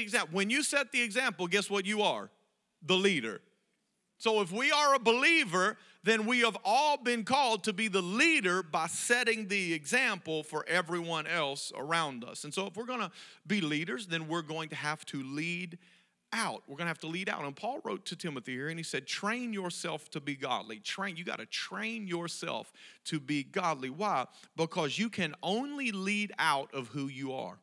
the example. When you set the example, guess what you are? The leader. So if we are a believer, then we have all been called to be the leader by setting the example for everyone else around us. And so if we're going to be leaders, then we're going to have to lead out. We're going to have to lead out. And Paul wrote to Timothy here and he said, train yourself to be godly. Train, you got to train yourself to be godly. Why? Because you can only lead out of who you are.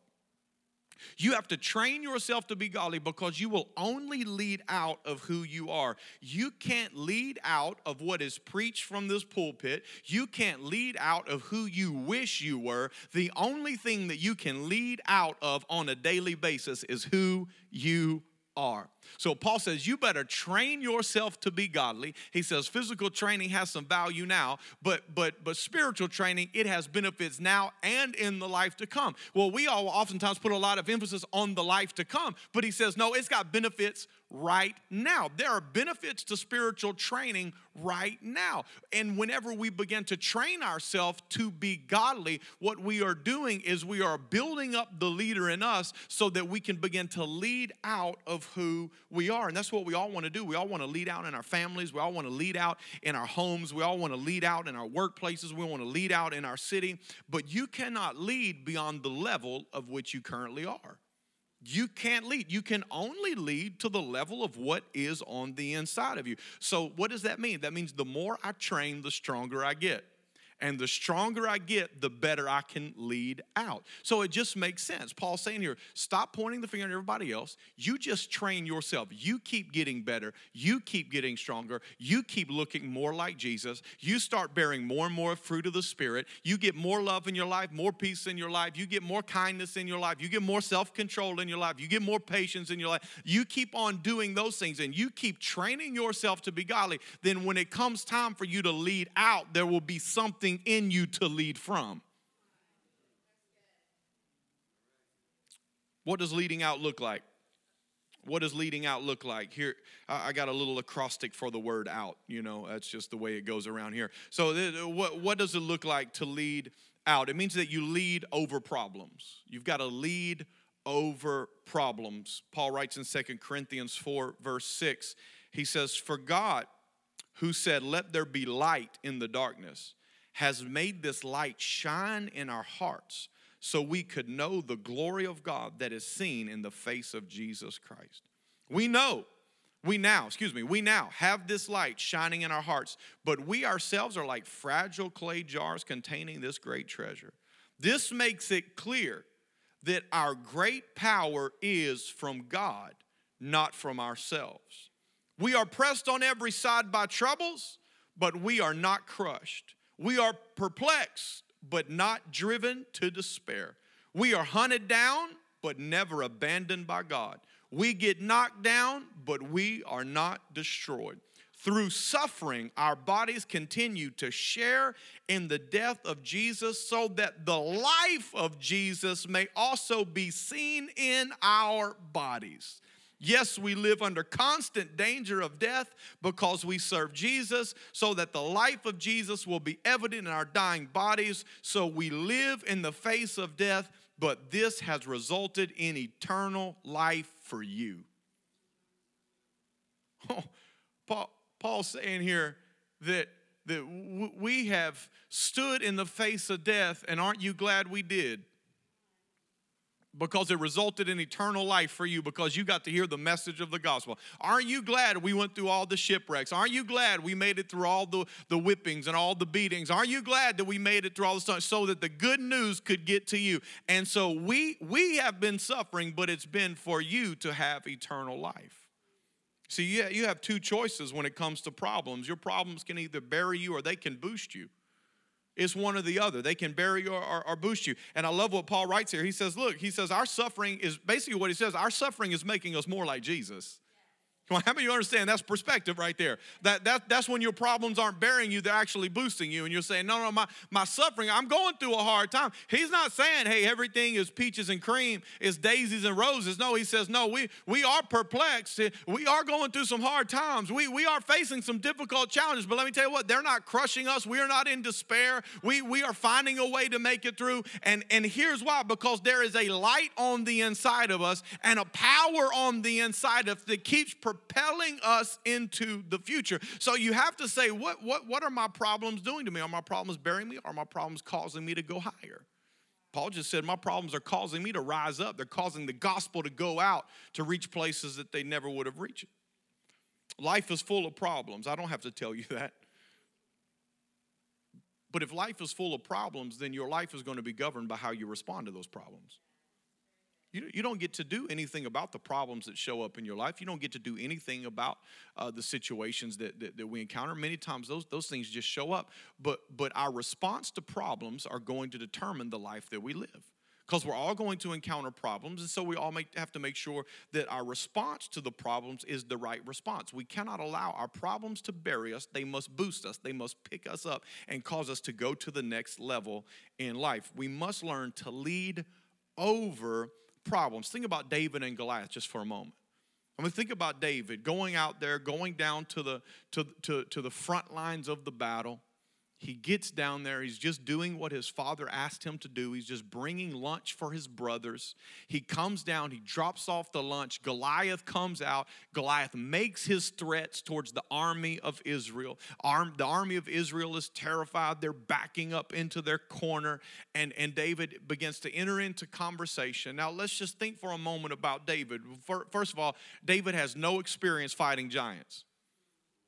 You have to train yourself to be godly because you will only lead out of who you are. You can't lead out of what is preached from this pulpit. You can't lead out of who you wish you were. The only thing that you can lead out of on a daily basis is who you are. So Paul says, you better train yourself to be godly. He says physical training has some value now, but but but spiritual training, it has benefits now and in the life to come. Well, we all oftentimes put a lot of emphasis on the life to come, but he says, no, it's got benefits right now. There are benefits to spiritual training right now. And whenever we begin to train ourselves to be godly, what we are doing is we are building up the leader in us so that we can begin to lead out of who we are. And that's what we all want to do. We all want to lead out in our families. We all want to lead out in our homes. We all want to lead out in our workplaces. We want to lead out in our city. But you cannot lead beyond the level of which you currently are. You can't lead. You can only lead to the level of what is on the inside of you. So, what does that mean? That means the more I train, the stronger I get. And the stronger I get, the better I can lead out. So it just makes sense. Paul's saying here stop pointing the finger at everybody else. You just train yourself. You keep getting better. You keep getting stronger. You keep looking more like Jesus. You start bearing more and more fruit of the Spirit. You get more love in your life, more peace in your life. You get more kindness in your life. You get more self control in your life. You get more patience in your life. You keep on doing those things and you keep training yourself to be godly. Then when it comes time for you to lead out, there will be something something in you to lead from. What does leading out look like? What does leading out look like? Here, I got a little acrostic for the word out. You know, that's just the way it goes around here. So, what, what does it look like to lead out? It means that you lead over problems. You've got to lead over problems. Paul writes in Second Corinthians 4, verse 6, he says, For God, who said, Let there be light in the darkness, has made this light shine in our hearts so we could know the glory of God that is seen in the face of Jesus Christ. We know, we now, excuse me, we now have this light shining in our hearts, but we ourselves are like fragile clay jars containing this great treasure. This makes it clear that our great power is from God, not from ourselves. We are pressed on every side by troubles, but we are not crushed. We are perplexed, but not driven to despair. We are hunted down, but never abandoned by God. We get knocked down, but we are not destroyed. Through suffering, our bodies continue to share in the death of Jesus so that the life of Jesus may also be seen in our bodies. Yes, we live under constant danger of death because we serve Jesus, so that the life of Jesus will be evident in our dying bodies. So we live in the face of death, but this has resulted in eternal life for you. Oh, Paul, Paul's saying here that, that we have stood in the face of death, and aren't you glad we did? Because it resulted in eternal life for you because you got to hear the message of the gospel. Aren't you glad we went through all the shipwrecks? Aren't you glad we made it through all the, the whippings and all the beatings? Aren't you glad that we made it through all the stuff so that the good news could get to you? And so we we have been suffering, but it's been for you to have eternal life. See, you, you have two choices when it comes to problems. Your problems can either bury you or they can boost you. It's one or the other. They can bury you or, or, or, boost you. And I love what Paul writes here. He says, Look, he says, our suffering is basically what he says, our suffering is making us more like Jesus. How many of you understand that's perspective right there? That, that, that's when your problems aren't burying you, they're actually boosting you. And you're saying, no, no, my, my suffering, I'm going through a hard time. He's not saying, hey, everything is peaches and cream, it's daisies and roses. No, he says, no, we, we are perplexed. We are going through some hard times. We, we are facing some difficult challenges. But let me tell you what, they're not crushing us. We are not in despair. We, we are finding a way to make it through. And, and here's why because there is a light on the inside of us and a power on the inside of that keeps propelling us into the future. So you have to say, what, what, what are my problems doing to me? Are my problems burying me? Are my problems causing me to go higher? Paul just said, My problems are causing me to rise up. They're causing the gospel to go out to reach places that they never would have reached. Life is full of problems. I don't have to tell you that. But if life is full of problems, then your life is going to be governed by how you respond to those problems. You, you don't get to do anything about the problems that show up in your life. You don't get to do anything about uh, the situations that, that, that we encounter. Many times those, those things just show up. But, but our response to problems are going to determine the life that we live because we're all going to encounter problems and so we all make, have to make sure that our response to the problems is the right response we cannot allow our problems to bury us they must boost us they must pick us up and cause us to go to the next level in life we must learn to lead over problems. Think about David and Goliath just for a moment. I mean, think about David going out there, going down to the, to, to, to the front lines of the battle. He gets down there. He's just doing what his father asked him to do. He's just bringing lunch for his brothers. He comes down, he drops off the lunch. Goliath comes out. Goliath makes his threats towards the army of Israel. Arm, the army of Israel is terrified. They're backing up into their corner, and, and David begins to enter into conversation. Now, let's just think for a moment about David. First of all, David has no experience fighting giants.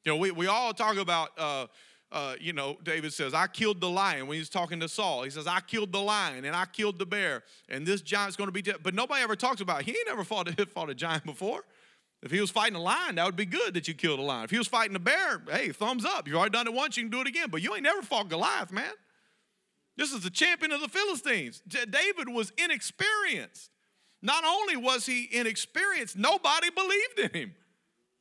You know, we, we all talk about. Uh, uh, you know, David says, I killed the lion when he's talking to Saul. He says, I killed the lion and I killed the bear, and this giant's going to be dead. But nobody ever talks about it. He ain't never fought a, fought a giant before. If he was fighting a lion, that would be good that you killed a lion. If he was fighting a bear, hey, thumbs up. You've already done it once, you can do it again. But you ain't never fought Goliath, man. This is the champion of the Philistines. David was inexperienced. Not only was he inexperienced, nobody believed in him.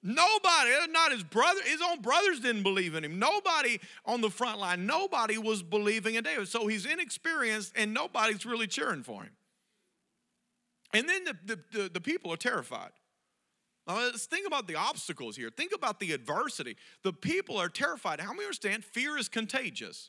Nobody, not his brother, his own brothers didn't believe in him. Nobody on the front line, nobody was believing in David. So he's inexperienced and nobody's really cheering for him. And then the, the, the, the people are terrified. Now, let's think about the obstacles here. Think about the adversity. The people are terrified. How many understand fear is contagious?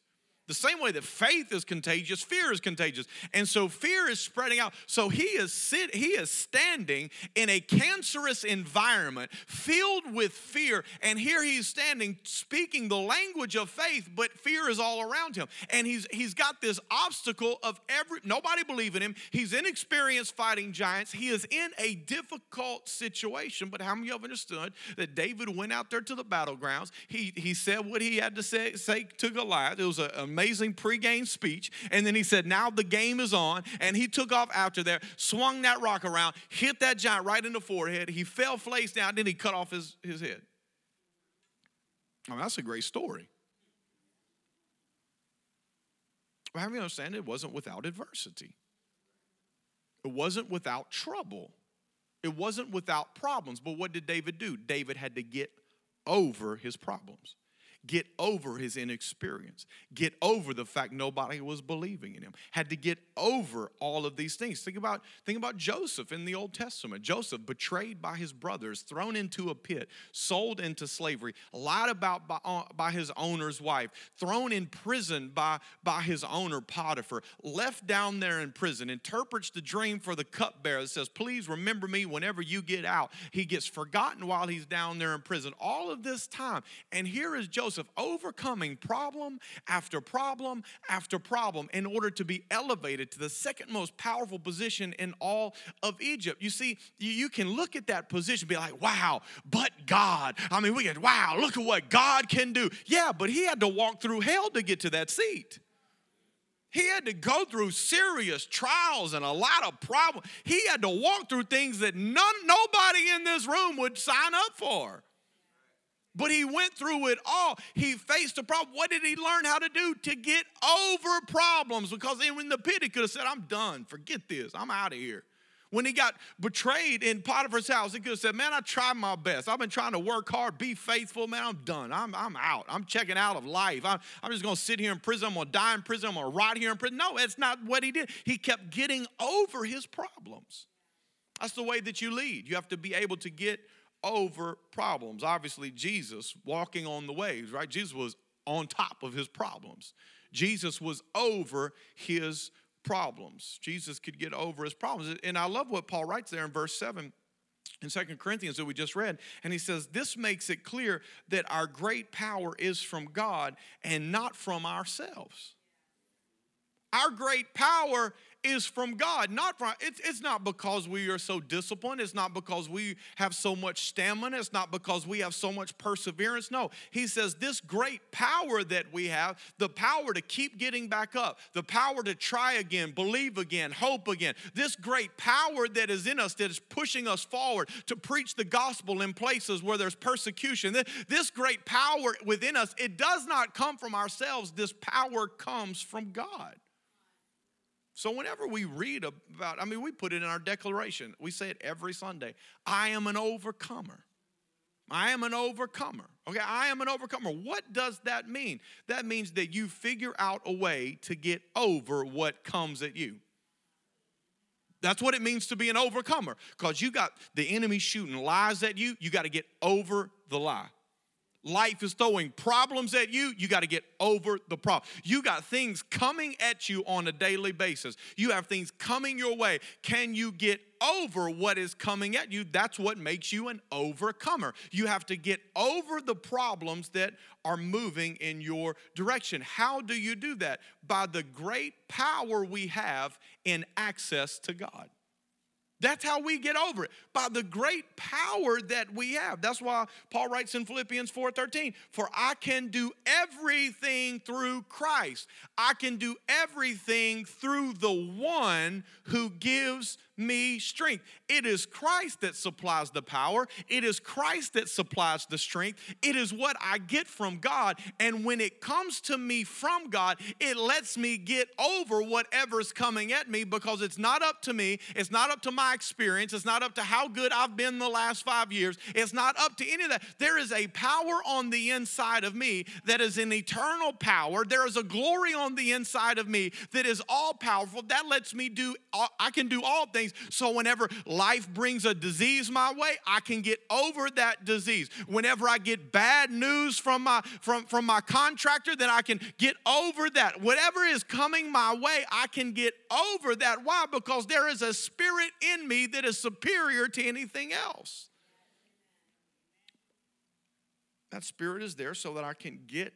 The same way that faith is contagious, fear is contagious. And so fear is spreading out. So he is sit, he is standing in a cancerous environment filled with fear. And here he's standing speaking the language of faith, but fear is all around him. And he's he's got this obstacle of every nobody believing him. He's inexperienced fighting giants. He is in a difficult situation. But how many of you have understood that David went out there to the battlegrounds? He he said what he had to say, say to Goliath. It was a amazing pregame speech. And then he said, Now the game is on. And he took off after there, swung that rock around, hit that giant right in the forehead. He fell face down, then he cut off his, his head. I mean, that's a great story. But have you understand it wasn't without adversity. It wasn't without trouble. It wasn't without problems. But what did David do? David had to get over his problems get over his inexperience, get over the fact nobody was believing in him, had to get over all of these things. Think about, think about Joseph in the Old Testament. Joseph, betrayed by his brothers, thrown into a pit, sold into slavery, lied about by, uh, by his owner's wife, thrown in prison by, by his owner Potiphar, left down there in prison, interprets the dream for the cupbearer that says, Please remember me whenever you get out. He gets forgotten while he's down there in prison. All of this time. And here is Joseph Joseph overcoming problem after problem after problem in order to be elevated to the second most powerful position in all of Egypt. You see, you can look at that position be like, wow, but God. I mean, we get, wow, look at what God can do. Yeah, but he had to walk through hell to get to that seat. He had to go through serious trials and a lot of problems. He had to walk through things that none, nobody in this room would sign up for. But he went through it all. He faced a problem. What did he learn how to do? To get over problems. Because in the pit, he could have said, I'm done. Forget this. I'm out of here. When he got betrayed in Potiphar's house, he could have said, Man, I tried my best. I've been trying to work hard, be faithful. Man, I'm done. I'm, I'm out. I'm checking out of life. I'm, I'm just going to sit here in prison. I'm going to die in prison. I'm going to rot here in prison. No, that's not what he did. He kept getting over his problems. That's the way that you lead. You have to be able to get over problems. Obviously, Jesus walking on the waves, right? Jesus was on top of his problems. Jesus was over his problems. Jesus could get over his problems. And I love what Paul writes there in verse 7 in Second Corinthians that we just read. And he says, This makes it clear that our great power is from God and not from ourselves. Our great power is from God, not from it's, it's not because we are so disciplined, it's not because we have so much stamina, it's not because we have so much perseverance. No, he says this great power that we have, the power to keep getting back up, the power to try again, believe again, hope again, this great power that is in us that is pushing us forward to preach the gospel in places where there's persecution. This great power within us, it does not come from ourselves. This power comes from God. So, whenever we read about, I mean, we put it in our declaration. We say it every Sunday I am an overcomer. I am an overcomer. Okay, I am an overcomer. What does that mean? That means that you figure out a way to get over what comes at you. That's what it means to be an overcomer because you got the enemy shooting lies at you. You got to get over the lie. Life is throwing problems at you, you got to get over the problem. You got things coming at you on a daily basis. You have things coming your way. Can you get over what is coming at you? That's what makes you an overcomer. You have to get over the problems that are moving in your direction. How do you do that? By the great power we have in access to God. That's how we get over it by the great power that we have. That's why Paul writes in Philippians 4:13, "For I can do everything through Christ. I can do everything through the one who gives me strength. It is Christ that supplies the power, it is Christ that supplies the strength. It is what I get from God. And when it comes to me from God, it lets me get over whatever's coming at me because it's not up to me, it's not up to my experience, it's not up to how good I've been the last five years, it's not up to any of that. There is a power on the inside of me that is an eternal power. There is a glory on the inside of me that is all powerful. That lets me do, I can do all things things. So whenever life brings a disease my way, I can get over that disease. Whenever I get bad news from my from, from my contractor, then I can get over that. Whatever is coming my way, I can get over that. Why? Because there is a spirit in me that is superior to anything else. That spirit is there so that I can get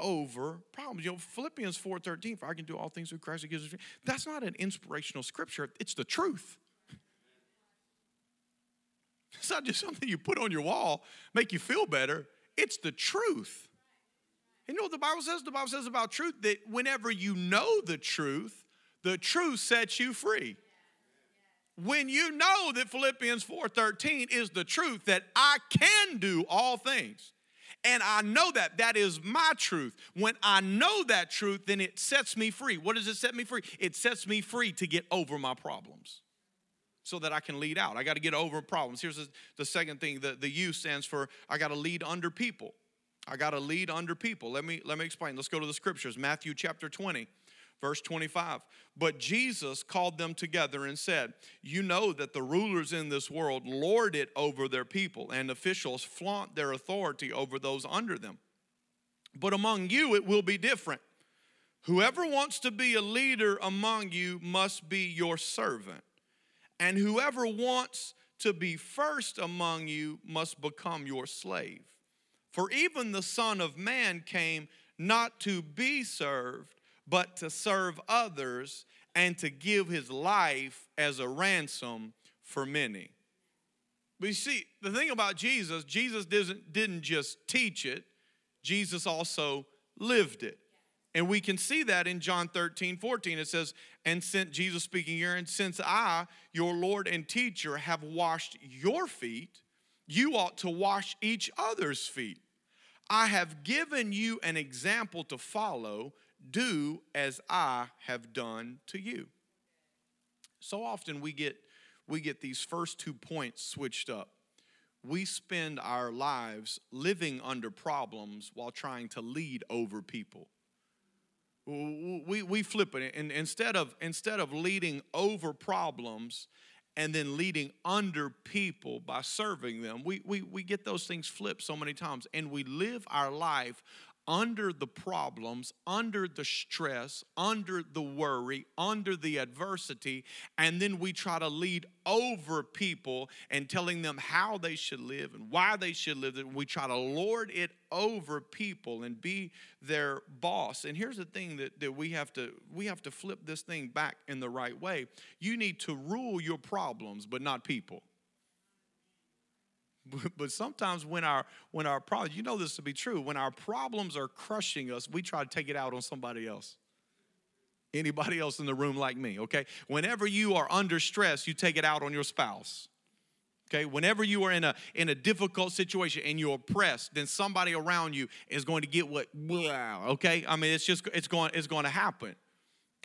over problems. You know, Philippians 4:13, for I can do all things through Christ who gives strength. That's not an inspirational scripture, it's the truth. It's not just something you put on your wall, make you feel better. It's the truth. You know what the Bible says? The Bible says about truth that whenever you know the truth, the truth sets you free. When you know that Philippians 4:13 is the truth that I can do all things and I know that. That is my truth. When I know that truth, then it sets me free. What does it set me free? It sets me free to get over my problems so that I can lead out. I got to get over problems. Here's the, second thing the, the U stands for I got to lead under people. I got to lead under people. Let me, let me explain. Let's go to the scriptures. Matthew chapter 20. Verse 25, but Jesus called them together and said, You know that the rulers in this world lord it over their people, and officials flaunt their authority over those under them. But among you it will be different. Whoever wants to be a leader among you must be your servant, and whoever wants to be first among you must become your slave. For even the Son of Man came not to be served but to serve others and to give his life as a ransom for many. But you see, the thing about Jesus, Jesus didn't, didn't just teach it, Jesus also lived it. And we can see that in John 13, 14. It says, And since Jesus speaking here, and since I, your Lord and teacher, have washed your feet, you ought to wash each other's feet. I have given you an example to follow do as I have done to you. So often we get we get these first two points switched up. We spend our lives living under problems while trying to lead over people. We, we flip it and instead of instead of leading over problems and then leading under people by serving them, we, we, we get those things flipped so many times and we live our life under the problems, under the stress, under the worry, under the adversity, and then we try to lead over people and telling them how they should live and why they should live. We try to lord it over people and be their boss. And here's the thing that, that we have to we have to flip this thing back in the right way. You need to rule your problems, but not people. But sometimes when our when our problems, you know this to be true, when our problems are crushing us, we try to take it out on somebody else. Anybody else in the room like me, okay? Whenever you are under stress, you take it out on your spouse. Okay, whenever you are in a in a difficult situation and you're oppressed, then somebody around you is going to get what wow, okay? I mean, it's just it's going it's going to happen.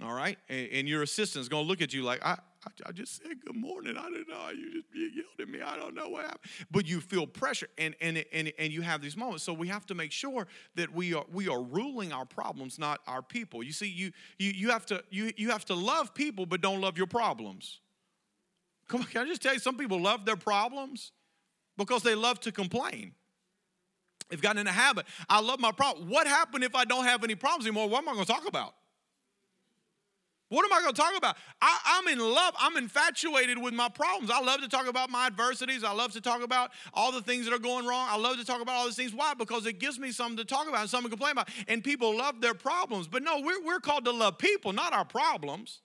All right? And, and your assistant is going to look at you like, I, I, I, just said good morning. I don't know. You just you yelled at me. I don't know what happened. But you feel pressure and, and, and, and you have these moments. So we have to make sure that we are we are ruling our problems, not our people. You see, you you you have to you you have to love people, but don't love your problems. Come on, can I just tell you, some people love their problems because they love to complain. They've gotten in a habit. I love my problem. What happened if I don't have any problems anymore? What am I going to talk about? What am I going to talk about? I, am in love. I'm infatuated with my problems. I love to talk about my adversities. I love to talk about all the things that are going wrong. I love to talk about all these things. Why? Because it gives me something to talk about and something to complain about. And people love their problems. But no, we're, we're called to love people, not our problems.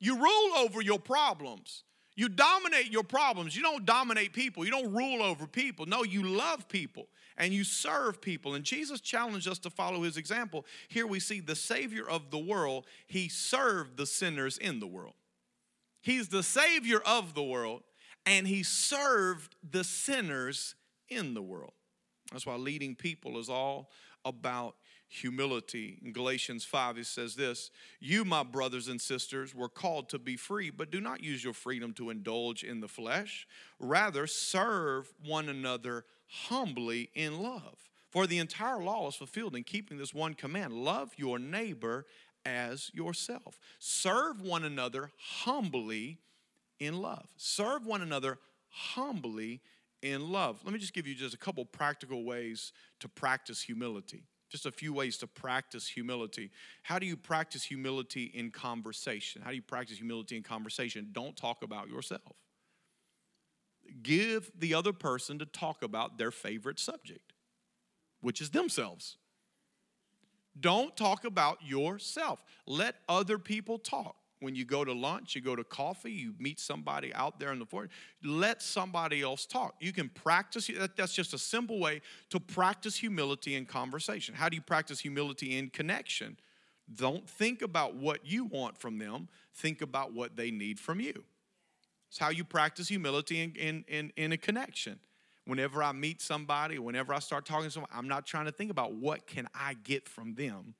You rule over your problems. You dominate your problems. You don't dominate people. You don't rule over people. No, you love people and you serve people. And Jesus challenged us to follow his example. Here we see the Savior of the world, he served the sinners in the world. He's the Savior of the world, and he served the sinners in the world. That's why leading people is all about humility. In Galatians 5, he says this You, my brothers and sisters, were called to be free, but do not use your freedom to indulge in the flesh. Rather, serve one another humbly in love. For the entire law is fulfilled in keeping this one command love your neighbor as yourself. Serve one another humbly in love. Serve one another humbly in love. Let me just give you just a couple practical ways to practice humility. Just a few ways to practice humility. How do you practice humility in conversation? How do you practice humility in conversation? Don't talk about yourself give the other person to talk about their favorite subject, which is themselves. Don't talk about yourself. Let other people talk. When you go to lunch, you go to coffee, you meet somebody out there in the forest, let somebody else talk. You can practice, that's just a simple way to practice humility in conversation. How do you practice humility in connection? Don't think about what you want from them, think about what they need from you. It's how you practice humility in, in, in, in a connection. Whenever I meet somebody, whenever I start talking to someone, I'm not trying to think about what can I get from them.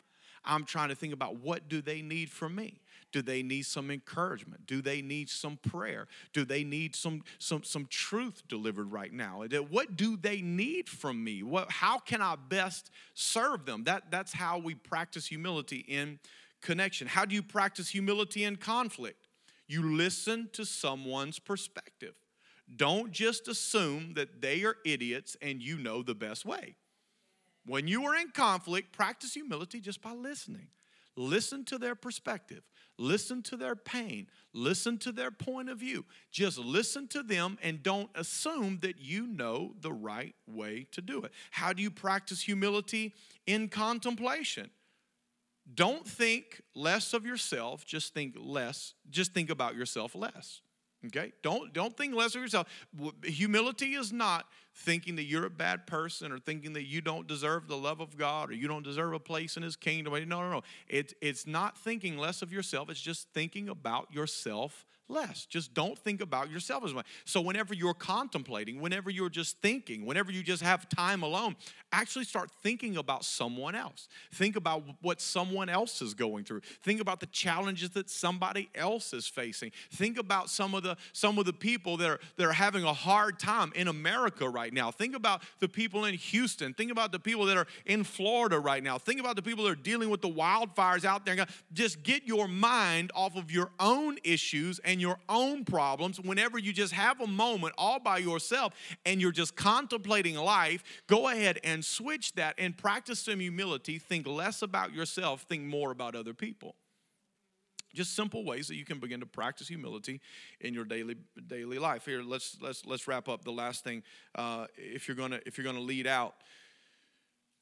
I'm trying to think about what do they need from me? Do they need some encouragement? Do they need some prayer? Do they need some some some truth delivered right now? What do they need from me? What how can I best serve them? That that's how we practice humility in connection. How do you practice humility in conflict? You listen to someone's perspective. Don't just assume that they are idiots and you know the best way. When you are in conflict, practice humility just by listening. Listen to their perspective, listen to their pain, listen to their point of view. Just listen to them and don't assume that you know the right way to do it. How do you practice humility in contemplation? Don't think less of yourself, just think less, just think about yourself less. Okay? Don't don't think less of yourself. Humility is not thinking that you're a bad person or thinking that you don't deserve the love of God or you don't deserve a place in his kingdom. No, no, no. It's it's not thinking less of yourself. It's just thinking about yourself less. Just don't think about yourself as much. So, whenever you're contemplating, whenever you're just thinking, whenever you just have time alone, actually start thinking about someone else. Think about what someone else is going through. Think about the challenges that somebody else is facing. Think about some of the some of the people that are that are having a hard time in America right now. Think about the people in Houston. Think about the people that are in Florida right now. Think about the people that are dealing with the wildfires out there. Just get your mind off of your own issues and your own problems whenever you just have a moment all by yourself and you're just contemplating life. Go ahead and switch that and practice some humility. Think less about yourself, think more about other people just simple ways that you can begin to practice humility in your daily daily life here let's let's let's wrap up the last thing uh, if you're gonna if you're gonna lead out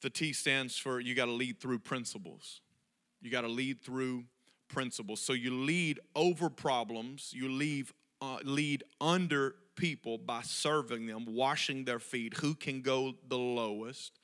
the t stands for you got to lead through principles you got to lead through principles so you lead over problems you leave uh, lead under people by serving them washing their feet who can go the lowest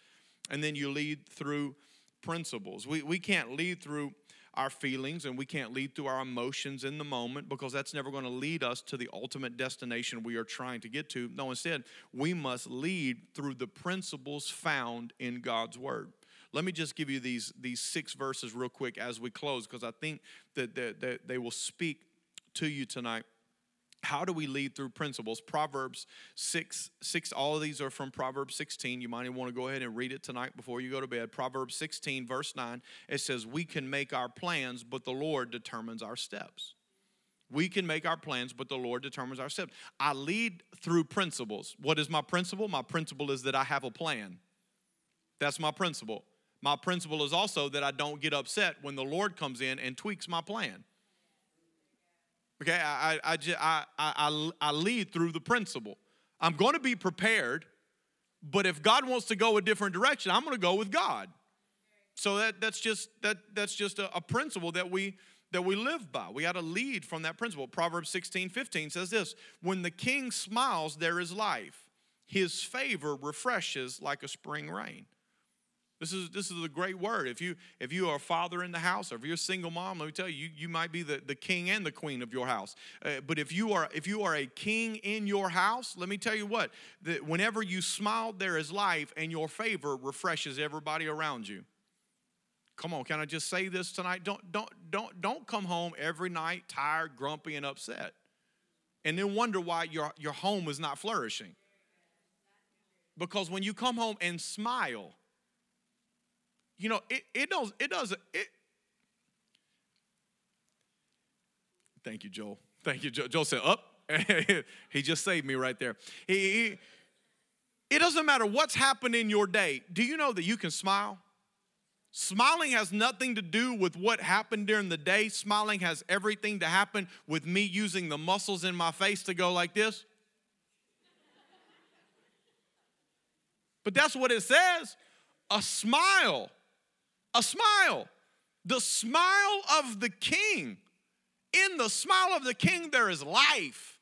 and then you lead through principles we, we can't lead through our feelings and we can't lead through our emotions in the moment because that's never going to lead us to the ultimate destination we are trying to get to. No, instead, we must lead through the principles found in God's Word. Let me just give you these, these six verses real quick as we close because I think that, that, that they will speak to you tonight. How do we lead through principles? Proverbs 6 6 all of these are from proverbs 16 you might want to go ahead and read it tonight before you go to bed. Proverbs 16 verse 9 it says we can make our plans but the lord determines our steps. We can make our plans but the lord determines our steps. I lead through principles. What is my principle? My principle is that i have a plan. That's my principle my principle is also that i don't get upset when the lord comes in and tweaks my plan Okay, I, I, I, I, I lead through the principle. I'm going to be prepared, but if God wants to go a different direction, I'm going to go with God. So that, that's just that that's just a, a principle that we that we live by. We got to lead from that principle. Proverbs 16, 15 says this when the king smiles, there is life. His favor refreshes like a spring rain. This is this is a great word. If you if you are a father in the house, or if you're a single mom, let me tell you, you, you might be the, the king and the queen of your house. Uh, but if you are if you are a king in your house, let me tell you what, that whenever you smile, there is life, and your favor refreshes everybody around you. Come on, can I just say this tonight? Don't don't don't don't come home every night tired, grumpy, and upset. And then wonder why your, your home is not flourishing. Because when you come home and smile, you know, it, it does, it does, it. Thank you, Joel. Thank you, Joel. Joel said, up. he just saved me right there. He, he, it doesn't matter what's happened in your day. Do you know that you can smile? Smiling has nothing to do with what happened during the day. Smiling has everything to happen with me using the muscles in my face to go like this. But that's what it says a smile a smile. The smile of the king. In the smile of the king, there is life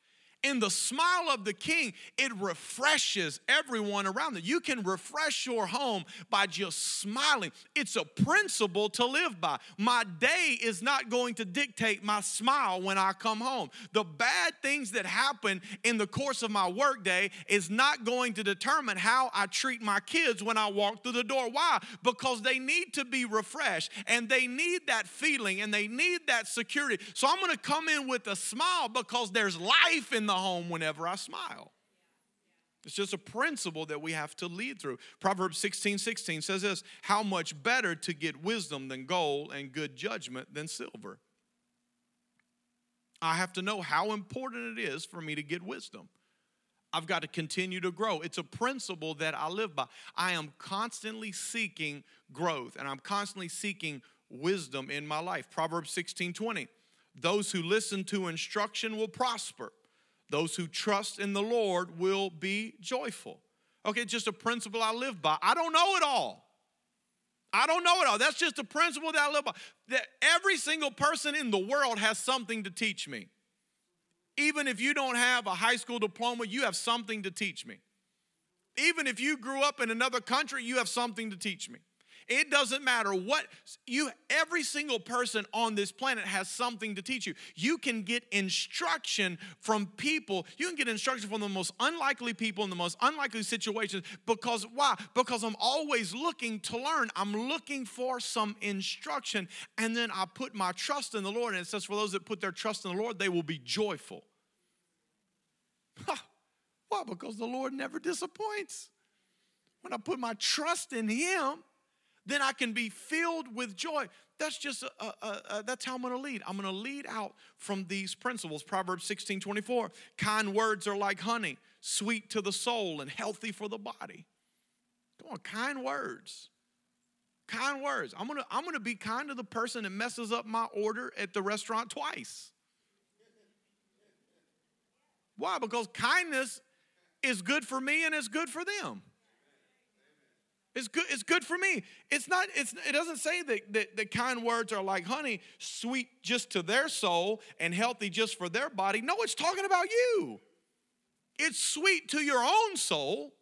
in the smile of the king, it refreshes everyone around them. You can refresh your home by just smiling. It's a principle to live by. My day is not going to dictate my smile when I come home. The bad things that happen in the course of my workday is not going to determine how I treat my kids when I walk through the door. Why? Because they need to be refreshed and they need that feeling and they need that security. So I'm going to come in with a smile because there's life in the home whenever I smile. It's just a principle that we have to lead through. Proverbs 16 16 says this How much better to get wisdom than gold and good judgment than silver? I have to know how important it is for me to get wisdom. I've got to continue to grow. It's a principle that I live by. I am constantly seeking growth and I'm constantly seeking wisdom in my life. Proverbs 16 20. Those who listen to instruction will prosper those who trust in the Lord will be joyful. Okay, just a principle I live by. I don't know it all. I don't know it all. That's just a principle that I live by. That every single person in the world has something to teach me. Even if you don't have a high school diploma, you have something to teach me. Even if you grew up in another country, you have something to teach me. It doesn't matter what you every single person on this planet has something to teach you. You can get instruction from people. You can get instruction from the most unlikely people in the most unlikely situations because why? Because I'm always looking to learn. I'm looking for some instruction and then I put my trust in the Lord and it says for those that put their trust in the Lord they will be joyful. Why? Because the Lord never disappoints. When I put my trust in Him, then I can be filled with joy. That's just a, a, a, that's how I'm going to lead. I'm going to lead out from these principles. Proverbs 16, 24. Kind words are like honey, sweet to the soul and healthy for the body. Come on, kind words. Kind words. I'm gonna, I'm gonna be kind to the person that messes up my order at the restaurant twice. Why? Because kindness is good for me and it's good for them. It's good, it's good for me. It's not, it's, it doesn't say that, that, that kind words are like honey, sweet just to their soul and healthy just for their body. No, it's talking about you. It's sweet to your own soul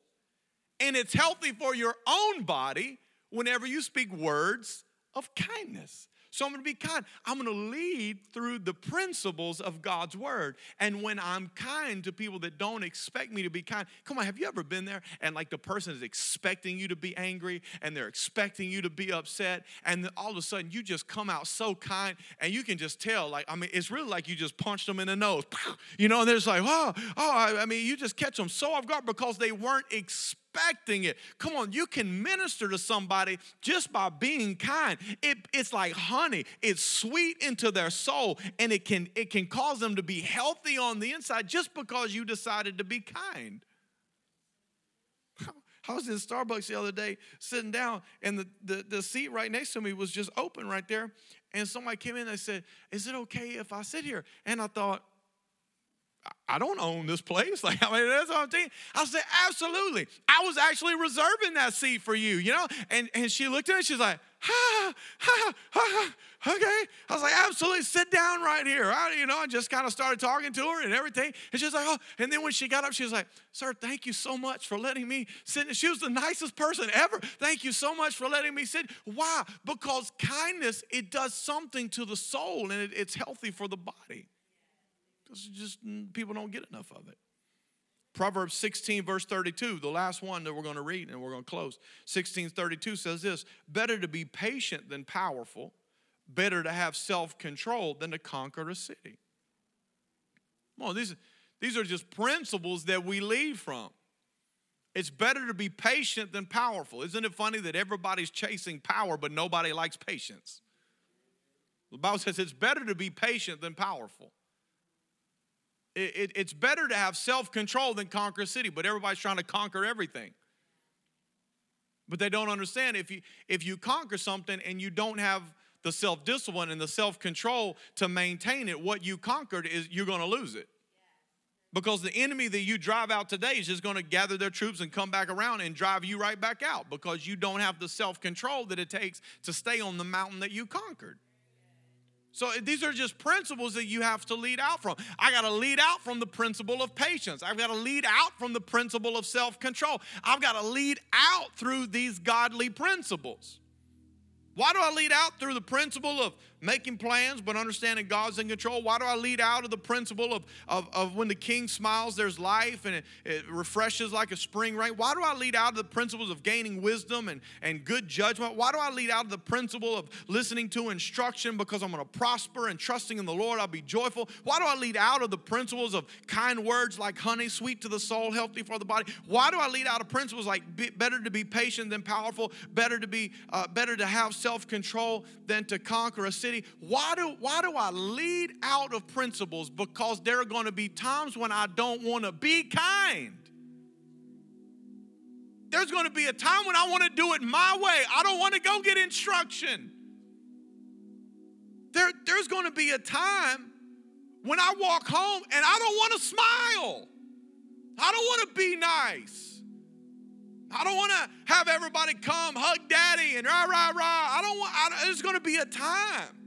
and it's healthy for your own body whenever you speak words of kindness. So I'm gonna be kind. I'm gonna lead through the principles of God's word. And when I'm kind to people that don't expect me to be kind, come on, have you ever been there and like the person is expecting you to be angry and they're expecting you to be upset, and all of a sudden you just come out so kind and you can just tell, like, I mean, it's really like you just punched them in the nose, you know, and they're just like, oh, oh, I mean, you just catch them so off guard because they weren't expecting expecting it. Come on, you can minister to somebody just by being kind. It, it's like honey, it's sweet into their soul, and it can, it can cause them to be healthy on the inside just because you decided to be kind. I was in Starbucks the other day sitting down, and the, the, the seat right next to me was just open right there. And somebody came in and they said, Is it okay if I sit here? And I thought, I don't own this place. Like, I mean, that's what I'm saying. I said, absolutely. I was actually reserving that seat for you, you know? And, and she looked at it, she's like, ha, ha, ha, ha, okay. I was like, absolutely, sit down right here. I, you know, I just kind of started talking to her and everything. And she's like, oh, and then when she got up, she was like, sir, thank you so much for letting me sit. She was the nicest person ever. Thank you so much for letting me sit. Why? Because kindness, it does something to the soul and it, it's healthy for the body just people don't get enough of it. Proverbs 16, verse 32, the last one that we're going to read and we're going to close. 1632 says this Better to be patient than powerful, better to have self control than to conquer a city. Well, these, these are just principles that we lead from. It's better to be patient than powerful. Isn't it funny that everybody's chasing power, but nobody likes patience? The Bible says it's better to be patient than powerful it, it, it's better to have self control than conquer a city, but everybody's trying to conquer everything. But they don't understand if you if you conquer something and you don't have the self discipline and the self control to maintain it, what you conquered is you're going to lose it. Because the enemy that you drive out today is just going to gather their troops and come back around and drive you right back out because you don't have the self control that it takes to stay on the mountain that you conquered. So eh, these are just principles that you have to lead out from. I got to lead out from the principle of patience. I've got to lead out from the principle of self control. I've got to lead out through these godly principles. Why do I lead out through the principle of making plans but understanding God's in control? Why do I lead out of the principle of, of, of when the king smiles, there's life and it, it, refreshes like a spring rain? Why do I lead out of the principles of gaining wisdom and, and good judgment? Why do I lead out of the principle of listening to instruction because I'm going to prosper and trusting in the Lord, I'll be joyful? Why do I lead out of the principles of kind words like honey, sweet to the soul, healthy for the body? Why do I lead out of principles like be, better to be patient than powerful, better to be uh, better to have self-control than to conquer a city? Why do, why do I lead out of principles? Because there are going to be times when I don't want to be kind. There's going to be a time when I want to do it my way. I don't want to go get instruction. There, there's going to be a time when I walk home and I don't want to smile. I don't want to be nice. I don't want to have everybody come hug daddy and rah, rah, rah. I don't want, I, there's going to be a time.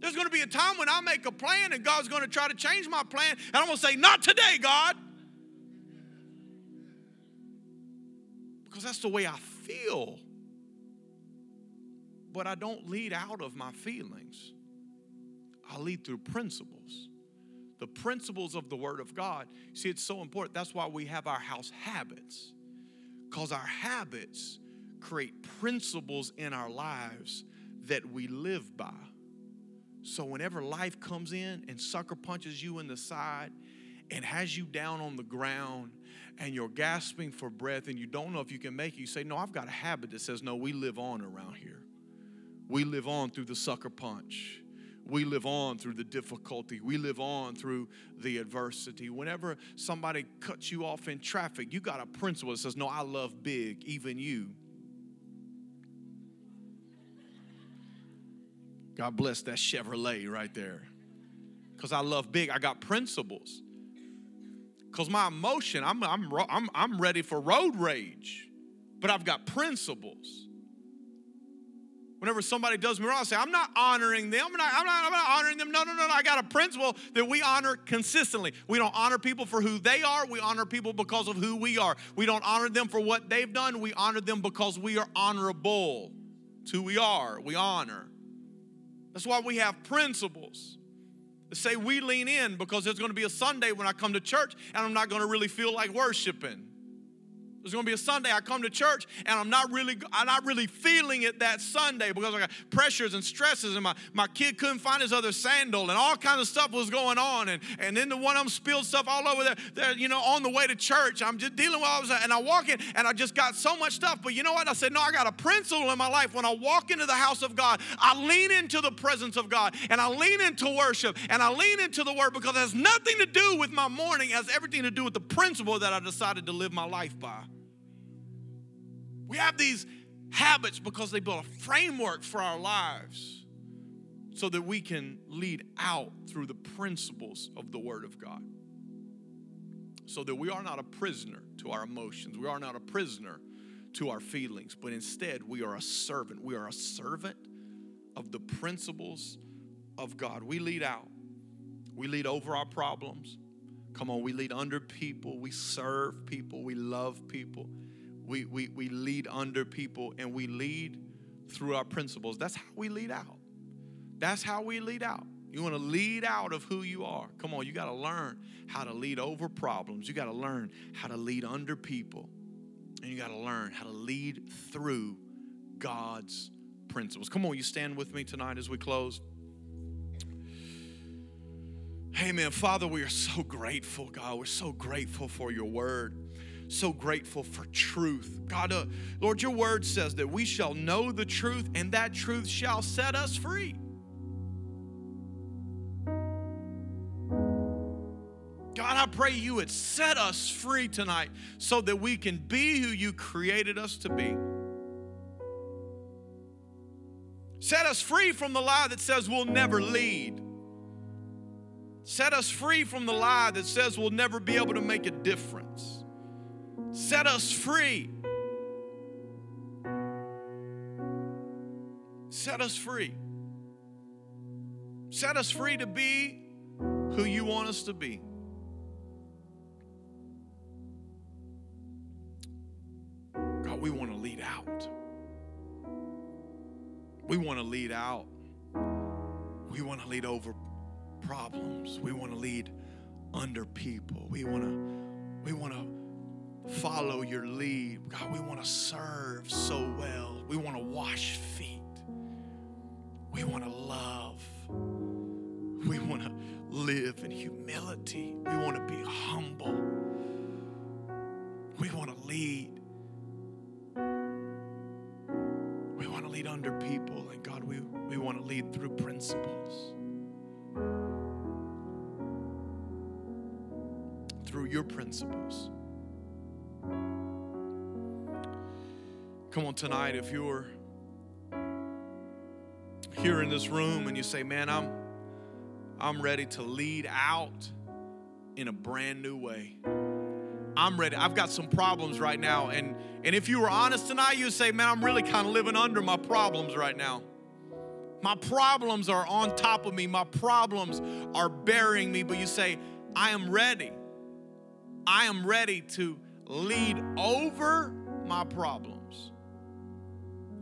There's going to be a time when I make a plan and God's going to try to change my plan, and I'm going to say, Not today, God. Because that's the way I feel. but I don't lead out of my feelings. I lead through principles. The principles of the Word of God. See, it's so important. That's why we have our house habits, because our habits create principles in our lives that we live by. So, whenever life comes in and sucker punches you in the side and has you down on the ground and you're gasping for breath and you don't know if you can make it, you say, No, I've got a habit that says, No, we live on around here. We live on through the sucker punch. We live on through the difficulty. We live on through the adversity. Whenever somebody cuts you off in traffic, you got a principle that says, No, I love big, even you. God bless that Chevrolet right there. Because I love big, I got principles. Because my emotion, I'm, I'm, I'm, I'm ready for road rage, but I've got principles. Whenever somebody does me wrong, I say, I'm not honoring them. I'm not, I'm, not, I'm not honoring them. No, no, no, no. I got a principle that we honor consistently. We don't honor people for who they are. We honor people because of who we are. We don't honor them for what they've done. We honor them because we are honorable. It's who we are. We honor. That's why we have principles say we lean in because there's going to be a Sunday when I come to church and I'm not going to really feel like worshiping. There's going to be a Sunday. I come to church and I'm not really I'm not really feeling it that Sunday because I got pressures and stresses and my, my kid couldn't find his other sandal and all kinds of stuff was going on and, and then the one of them spilled stuff all over there, there you know on the way to church. I'm just dealing with all this and I walk in and I just got so much stuff. But you know what? I said no I got a principle in my life. When I walk into the house of God I lean into the presence of God and I lean into worship and I lean into the word because it has nothing to do with my morning. It has everything to do with the principle that I decided to live my life by we have these habits because they build a framework for our lives so that we can lead out through the principles of the Word of God. So that we are not a prisoner to our emotions, we are not a prisoner to our feelings, but instead we are a servant. We are a servant of the principles of God. We lead out, we lead over our problems. Come on, we lead under people, we serve people, we love people we, we, we lead under people and we lead through our principles. That's how we lead out. That's how we lead out. You want to lead out of who you are. Come on, you got to learn how to lead over problems. You got to learn how to lead under people. And you got to learn how to lead through God's principles. Come on, you stand with me tonight as we close. Man, Father, we are so grateful, God. We're so grateful for your word so grateful for truth. God, uh, Lord, your word says that we shall know the truth and that truth shall set us free. God, I pray you would set us free tonight so that we can be who you created us to be. Set us free from the lie that says we'll never lead. Set us free from the lie that says we'll never be able to make a difference. Set us free. Set us free. Set us free to be who you want us to be. God, we want to lead out. We want to lead out. We want to lead over problems. We want to lead under people. We want to we want to follow your lead. God, we want to serve so well. We want to wash feet. We want to love. We want to live in humility. We want to be humble. We want to lead. We want to lead under people. And God, we, we want to lead through principles. Through your principles. Come on, tonight, if you're here in this room and you say, Man, I'm I'm ready to lead out in a brand new way. I'm ready. I've got some problems right now. And, and if you were honest tonight, you'd say, Man, I'm really kind of living under my problems right now. My problems are on top of me, my problems are burying me. But you say, I am ready. I am ready to lead over my problems.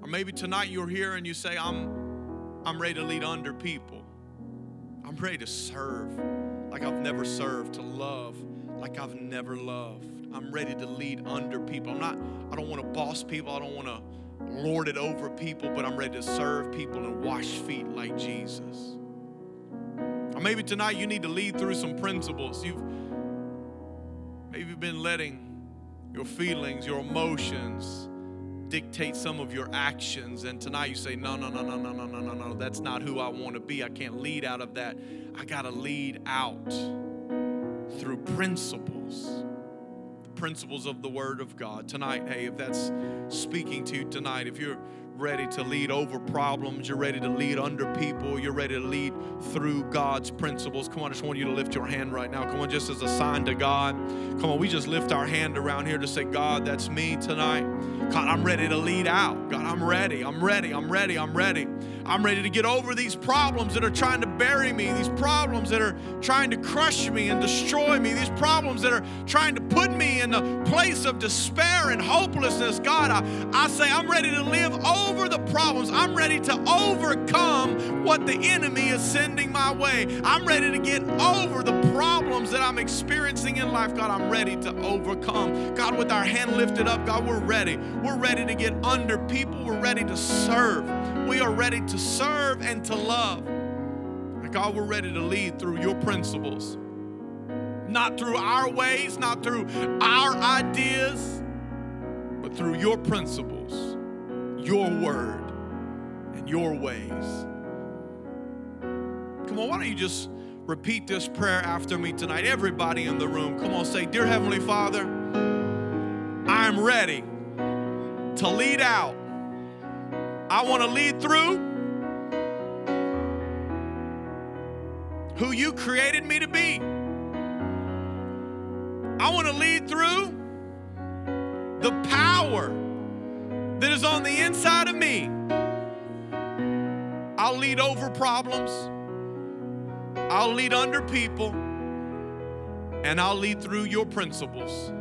Or maybe tonight you're here and you say, I'm, I'm ready to lead under people. I'm ready to serve like I've never served, to love like I've never loved. I'm ready to lead under people. I'm not, I don't want to boss people. I don't want to lord it over people, but I'm ready to serve people and wash feet like Jesus. Or maybe tonight you need to lead through some principles. You've maybe you've been letting your feelings, your emotions dictate some of your actions. And tonight you say, no, no, no, no, no, no, no, no, no. That's not who I want to be. I can't lead out of that. I got to lead out through principles the principles of the Word of God. Tonight, hey, if that's speaking to you tonight, if you're ready to lead over problems, you're ready to lead under people, you're ready to lead through God's principles. Come on, I just want you to lift your hand right now. Come on, just as a sign to God. Come on, we just lift our hand around here to say, God, that's me tonight. God, I'm ready to lead out. God, I'm ready. I'm ready. I'm ready. I'm ready. I'm ready to get over these problems that are trying to bury me, these problems that are trying to crush me and destroy me, these problems that are trying to put me in the place of despair and hopelessness. God, I, I say I'm ready to live over the problems. I'm ready to overcome what the enemy is sending my way. I'm ready to get over the problems that I'm experiencing in life. God, I'm ready to overcome. God, with our hand lifted up, God, we're ready. We're ready to get under people. We're ready to serve. We are ready to serve and to love. God, we're ready to lead through your principles. Not through our ways, not through our ideas, but through your principles, your word, and your ways. Come on, why don't you just repeat this prayer after me tonight? Everybody in the room, come on, say, Dear Heavenly Father, I am ready to lead out. I want to lead through who you created me to be. I want to lead through the power that is on the inside of me. I'll lead over problems, I'll lead under people, and I'll lead through your principles.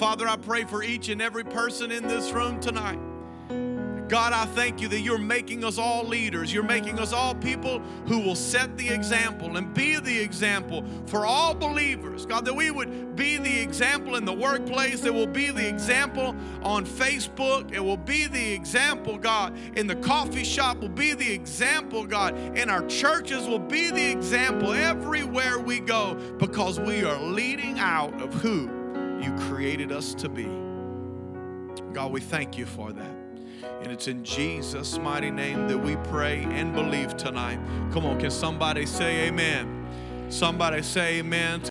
Father, I pray for each and every person in this room tonight. God, I thank you that you're making us all leaders. You're making us all people who will set the example and be the example for all believers. God, that we would be the example in the workplace, that will be the example on Facebook, it will be the example, God, in the coffee shop, will be the example, God, in our churches, will be the example everywhere we go because we are leading out of who you created us to be. God, we thank you for that. And it's in Jesus' mighty name that we pray and believe tonight. Come on, can somebody say amen? Somebody say amen